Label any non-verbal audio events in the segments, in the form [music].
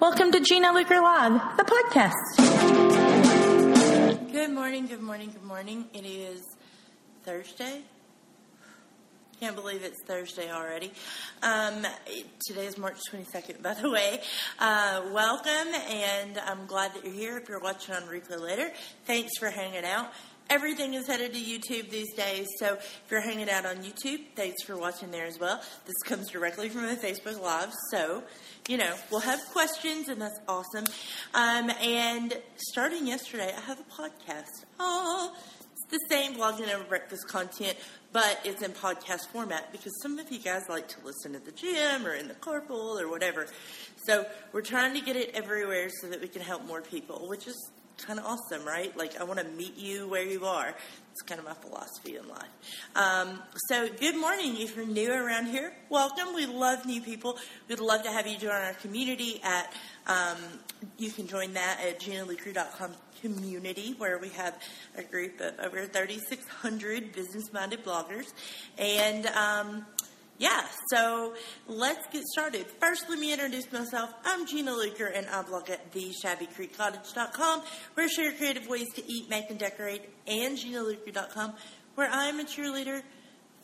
Welcome to Gina Luker Live, the podcast. Good morning, good morning, good morning. It is Thursday. Can't believe it's Thursday already. Um, today is March 22nd, by the way. Uh, welcome, and I'm glad that you're here. If you're watching on replay later, thanks for hanging out. Everything is headed to YouTube these days, so if you're hanging out on YouTube, thanks for watching there as well. This comes directly from the Facebook Live, so you know we'll have questions, and that's awesome. Um, and starting yesterday, I have a podcast. Oh, it's the same blogging over breakfast content, but it's in podcast format because some of you guys like to listen at the gym or in the carpool or whatever. So we're trying to get it everywhere so that we can help more people, which is kind of awesome, right? Like, I want to meet you where you are. Kind of my philosophy in life. Um, so, good morning. If you're new around here, welcome. We love new people. We'd love to have you join our community at, um, you can join that at ginaluker.com community where we have a group of over 3,600 business minded bloggers. And, um, yeah, so let's get started. First, let me introduce myself. I'm Gina Luker, and I blog at theshabbycreekcottage.com, where I share creative ways to eat, make, and decorate, and ginaluker.com, where I'm a cheerleader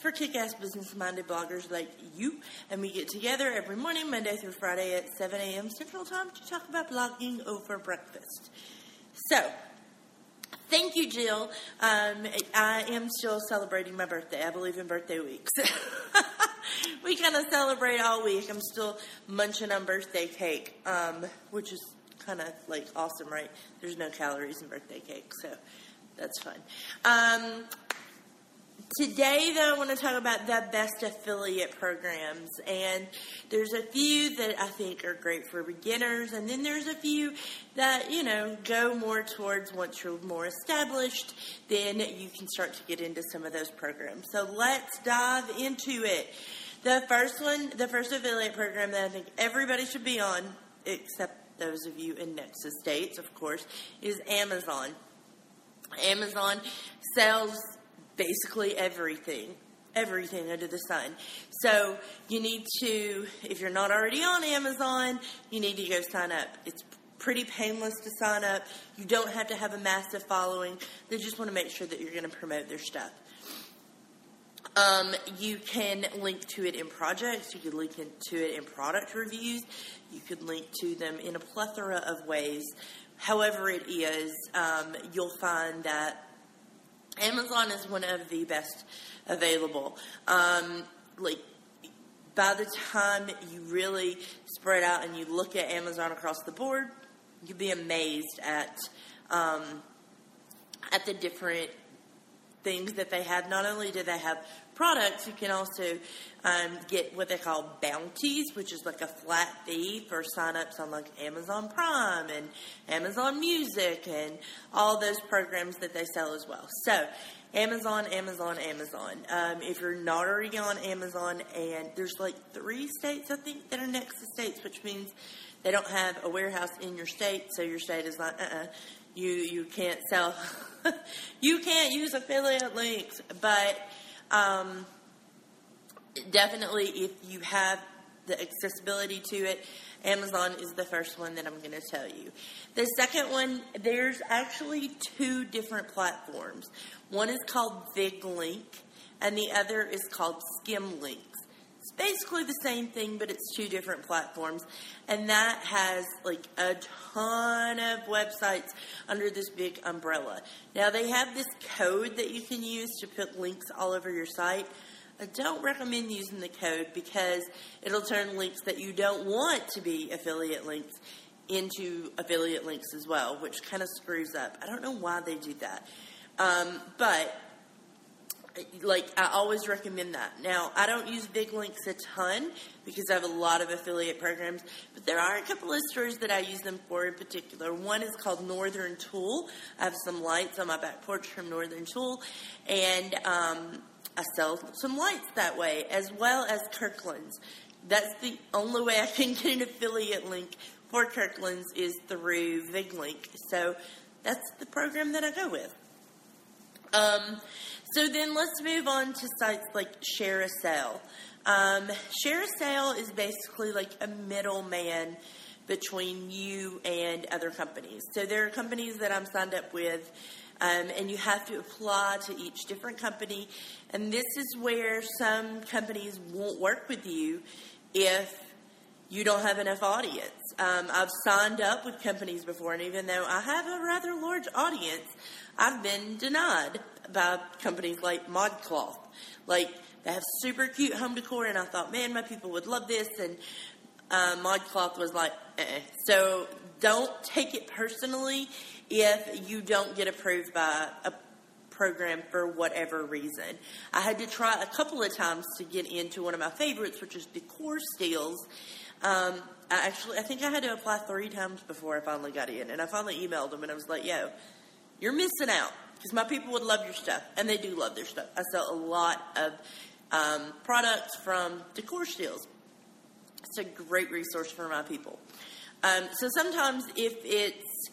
for kick-ass business-minded bloggers like you, and we get together every morning, Monday through Friday at 7 a.m. Central Time to talk about blogging over breakfast. So, Thank you, Jill. Um, I am still celebrating my birthday. I believe in birthday weeks. [laughs] we kind of celebrate all week. I'm still munching on birthday cake, um, which is kind of like awesome, right? There's no calories in birthday cake, so that's fun. Um, Today, though, I want to talk about the best affiliate programs. And there's a few that I think are great for beginners, and then there's a few that, you know, go more towards once you're more established, then you can start to get into some of those programs. So let's dive into it. The first one, the first affiliate program that I think everybody should be on, except those of you in Nexus states, of course, is Amazon. Amazon sells basically everything, everything under the sun. So you need to, if you're not already on Amazon, you need to go sign up. It's pretty painless to sign up. You don't have to have a massive following. They just want to make sure that you're going to promote their stuff. Um, you can link to it in projects. You can link to it in product reviews. You could link to them in a plethora of ways. However, it is, um, you'll find that Amazon is one of the best available. Um, like by the time you really spread out and you look at Amazon across the board, you'd be amazed at um, at the different things that they have. Not only do they have products, you can also um, get what they call bounties, which is like a flat fee for signups on like Amazon Prime and Amazon Music and all those programs that they sell as well. So, Amazon, Amazon, Amazon. Um, if you're not already on Amazon, and there's like three states I think that are nexus states, which means they don't have a warehouse in your state, so your state is like, uh, uh you you can't sell, [laughs] you can't use affiliate links, but um, definitely if you have the accessibility to it, Amazon is the first one that I'm going to tell you. The second one, there's actually two different platforms. One is called VigLink, and the other is called Skimlinks. Basically the same thing, but it's two different platforms, and that has like a ton of websites under this big umbrella. Now, they have this code that you can use to put links all over your site. I don't recommend using the code because it'll turn links that you don't want to be affiliate links into affiliate links as well, which kind of screws up. I don't know why they do that. Um, but like I always recommend that. Now I don't use VigLinks a ton because I have a lot of affiliate programs, but there are a couple of stores that I use them for in particular. One is called Northern Tool. I have some lights on my back porch from Northern Tool, and um, I sell some lights that way as well as Kirkland's. That's the only way I can [laughs] get an affiliate link for Kirkland's is through VigLink. So that's the program that I go with. Um, so then let's move on to sites like ShareASale. Um, Share a Sale is basically like a middleman between you and other companies. So there are companies that I'm signed up with, um, and you have to apply to each different company. And this is where some companies won't work with you if you don't have enough audience. Um, I've signed up with companies before, and even though I have a rather large audience, I've been denied by companies like ModCloth. Like, they have super cute home decor, and I thought, man, my people would love this. And uh, ModCloth was like, eh. So don't take it personally if you don't get approved by a program for whatever reason. I had to try a couple of times to get into one of my favorites, which is Decor Steals. Um, I actually, I think I had to apply three times before I finally got in, and I finally emailed them and I was like, "Yo, you're missing out because my people would love your stuff, and they do love their stuff. I sell a lot of um, products from Decor Steals. It's a great resource for my people. Um, so sometimes if it's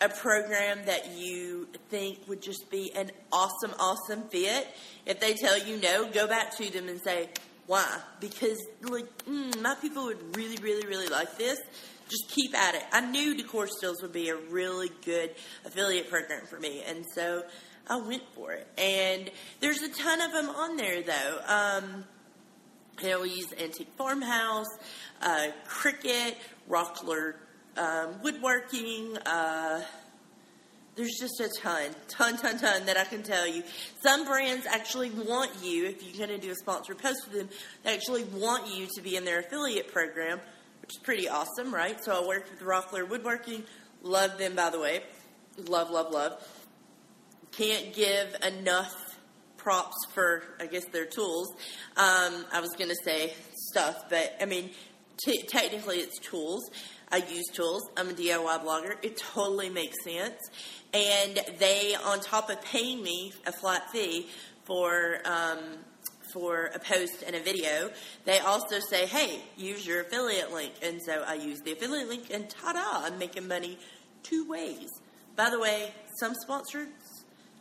a program that you think would just be an awesome, awesome fit, if they tell you no, go back to them and say, why? Because, like, mm, my people would really, really, really like this. Just keep at it. I knew Decor Steals would be a really good affiliate program for me, and so I went for it. And there's a ton of them on there, though. Um, you know, we use Antique Farmhouse, uh, Cricut, Rockler um, Woodworking. Uh, there's just a ton, ton, ton, ton that I can tell you. Some brands actually want you, if you're going to do a sponsored post with them, they actually want you to be in their affiliate program, which is pretty awesome, right? So I worked with Rockler Woodworking. Love them, by the way. Love, love, love. Can't give enough props for, I guess, their tools. Um, I was going to say stuff, but I mean, t- technically it's tools. I use tools. I'm a DIY blogger. It totally makes sense. And they, on top of paying me a flat fee for um, for a post and a video, they also say, "Hey, use your affiliate link." And so I use the affiliate link, and ta-da! I'm making money two ways. By the way, some sponsors,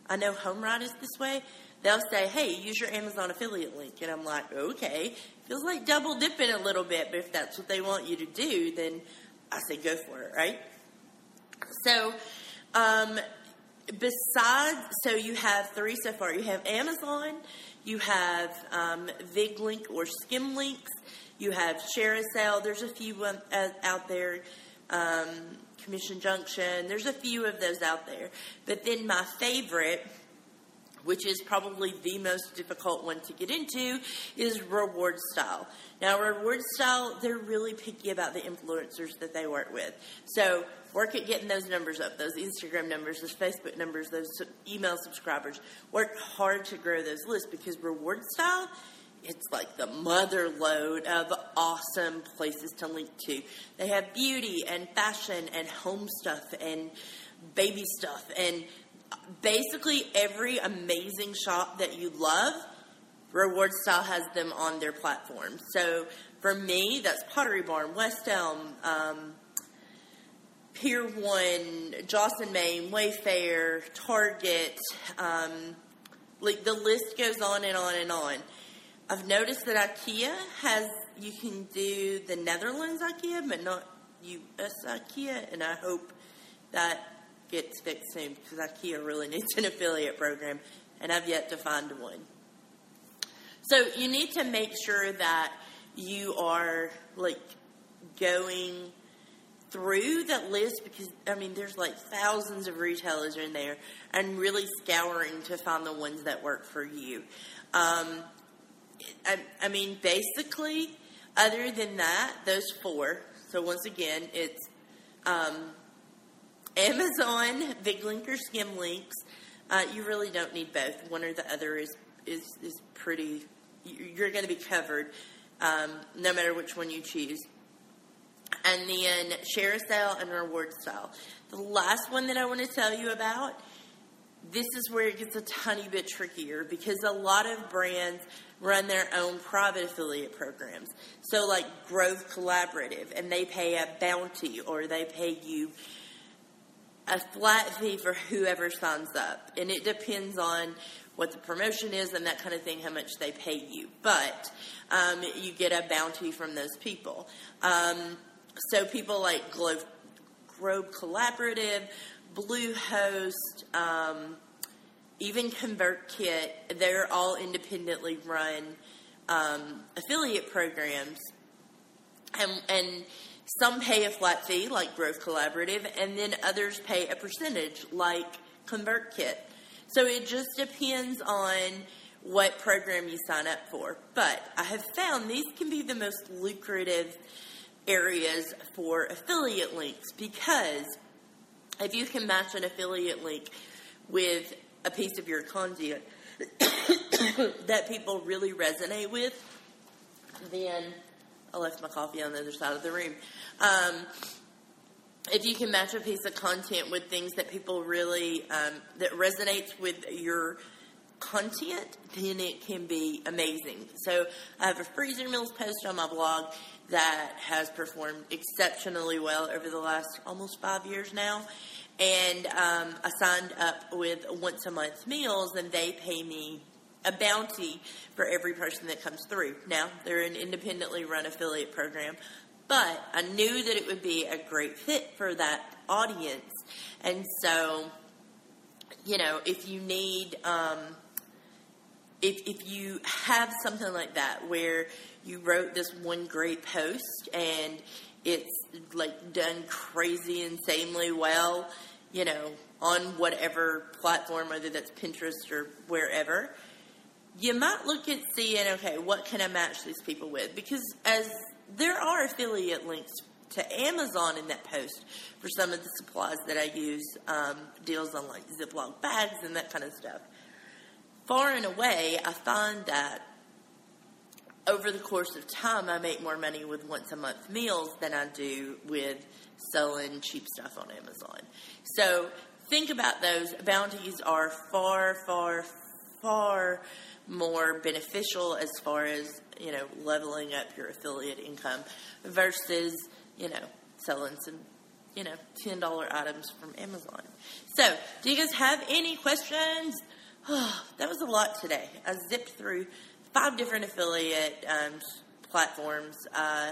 I know HomeRight is this way. They'll say, "Hey, use your Amazon affiliate link," and I'm like, "Okay." Feels like double dipping a little bit, but if that's what they want you to do, then I say go for it, right? So, um, besides, so you have three so far. You have Amazon, you have um, VigLink or Skimlinks, you have ShareASale. There's a few uh, out there. Um, Commission Junction. There's a few of those out there. But then my favorite which is probably the most difficult one to get into, is reward style. Now, reward style, they're really picky about the influencers that they work with. So, work at getting those numbers up, those Instagram numbers, those Facebook numbers, those email subscribers. Work hard to grow those lists because reward style, it's like the mother lode of awesome places to link to. They have beauty and fashion and home stuff and baby stuff and basically every amazing shop that you love, Reward Style has them on their platform. So for me, that's Pottery Barn, West Elm, um, Pier One, Joss & Main, Wayfair, Target. Um, like the list goes on and on and on. I've noticed that IKEA has you can do the Netherlands IKEA, but not US IKEA, and I hope that gets fixed soon because IKEA really [laughs] needs an affiliate program, and I've yet to find one. So you need to make sure that you are like going through that list because I mean there's like thousands of retailers in there and really scouring to find the ones that work for you. Um, I, I mean basically, other than that, those four. So once again, it's um, Amazon, VigLink or Skimlinks. Uh, you really don't need both. One or the other is is is pretty. You're going to be covered, um, no matter which one you choose. And then ShareASale and reward style. The last one that I want to tell you about. This is where it gets a tiny bit trickier because a lot of brands run their own private affiliate programs. So, like Grove Collaborative, and they pay a bounty or they pay you a flat fee for whoever signs up, and it depends on what the promotion is and that kind of thing, how much they pay you. But um, you get a bounty from those people. Um, so people like Globe, Grove Collaborative, Bluehost, um, even ConvertKit, they're all independently run um, affiliate programs, and and some pay a flat fee like Grove Collaborative, and then others pay a percentage like ConvertKit. So it just depends on what program you sign up for. But I have found these can be the most lucrative areas for affiliate links because if you can match an affiliate link with a piece of your content [coughs] that people really resonate with, then I left my coffee on the other side of the room. Um, if you can match a piece of content with things that people really um, that resonates with your content, then it can be amazing. So I have a freezer meals post on my blog that has performed exceptionally well over the last almost five years now. And um, I signed up with once a month meals, and they pay me a bounty for every person that comes through. Now, they're an independently run affiliate program, but I knew that it would be a great fit for that audience. And so, you know, if you need, um, if, if you have something like that where you wrote this one great post and it's like done crazy insanely well, you know, on whatever platform, whether that's Pinterest or wherever, you might look at seeing, okay, what can I match these people with? Because as there are affiliate links to Amazon in that post for some of the supplies that I use, um, deals on like Ziploc bags and that kind of stuff. Far and away, I find that over the course of time, I make more money with once a month meals than I do with selling cheap stuff on Amazon. So think about those. Bounties are far, far, far more beneficial as far as you know leveling up your affiliate income versus you know selling some you know ten dollar items from Amazon. So, do you guys have any questions? Oh, [sighs] that was a lot today. I zipped through five different affiliate um, platforms. Uh,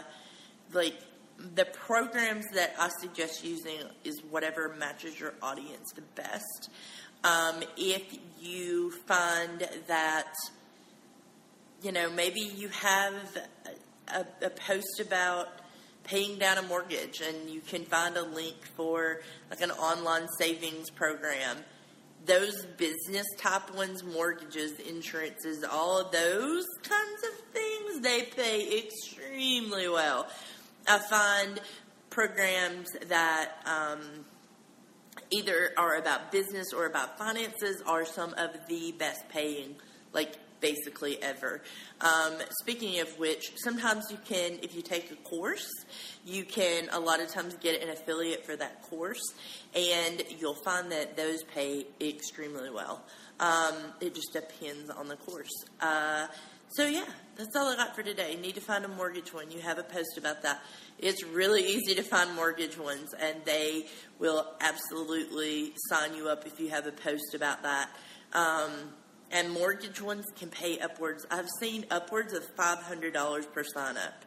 like the programs that I suggest using is whatever matches your audience the best. Um, if you find that, you know, maybe you have a, a, post about paying down a mortgage and you can find a link for like an online savings program. Those business type ones, mortgages, insurances, all of those kinds of things, they pay extremely well. I find programs that um, either are about business or about finances are some of the best paying, like basically ever. Um, speaking of which, sometimes you can, if you take a course, you can a lot of times get an affiliate for that course, and you'll find that those pay extremely well. Um, it just depends on the course. Uh, so yeah, that's all I got for today. You need to find a mortgage one. You have a post about that. It's really [laughs] easy to find mortgage ones, and they will absolutely sign you up if you have a post about that. Um, and mortgage ones can pay upwards. I've seen upwards of five hundred dollars per sign up,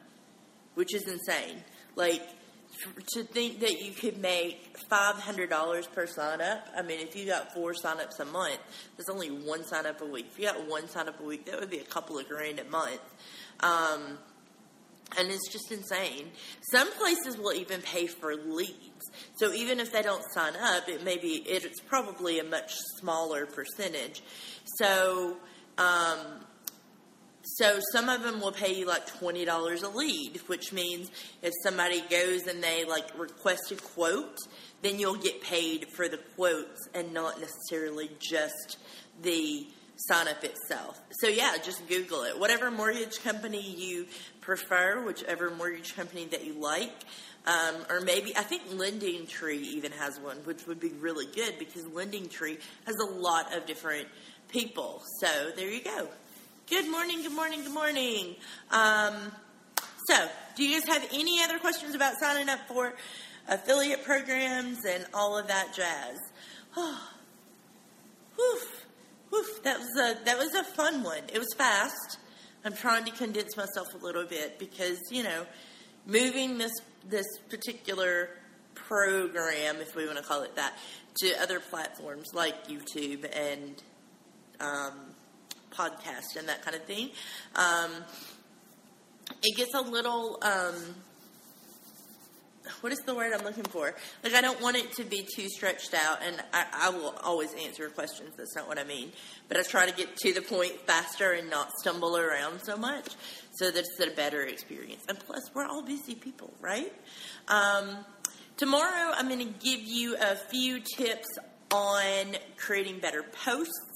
which is insane. Like to think that you could make five hundred dollars per sign up. I mean, if you got four sign ups a month, that's only one sign up a week. If you got one sign up a week, that would be a couple of grand a month. Um, and it's just insane. Some places will even pay for leads. So even if they don't sign up, it may be it's probably a much smaller percentage. So um, so some of them will pay you like twenty dollars a lead, which means if somebody goes and they like request a quote, then you'll get paid for the quotes and not necessarily just the sign up itself. So yeah, just Google it. Whatever mortgage company you prefer, whichever mortgage company that you like. Um, or maybe I think Lending Tree even has one, which would be really good because Lending Tree has a lot of different people. So there you go. Good morning, good morning, good morning. Um, so, do you guys have any other questions about signing up for affiliate programs and all of that jazz? Oh, [sighs] whew, that was a that was a fun one. It was fast. I'm trying to condense myself a little bit because you know, moving this this particular program, if we want to call it that, to other platforms like YouTube and um, podcast and that kind of thing. Um, it gets a little. Um, what is the word I'm looking for? Like, I don't want it to be too stretched out, and I, I will always answer questions. That's not what I mean. But I try to get to the point faster and not stumble around so much so that it's a better experience. And plus, we're all busy people, right? Um, tomorrow, I'm going to give you a few tips on creating better posts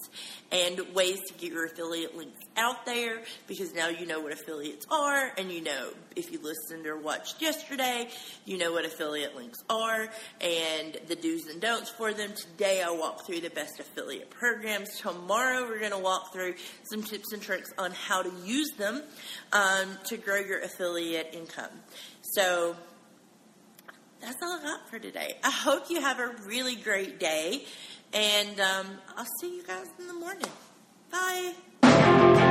and ways to get your affiliate links out there because now you know what affiliates are and you know if you listened or watched yesterday you know what affiliate links are and the do's and don'ts for them. Today i walk through the best affiliate programs. Tomorrow we're going to walk through some tips and tricks on how to use them um, to grow your affiliate income. So that's all I got for today. I hope you have a really great day, and um, I'll see you guys in the morning. Bye.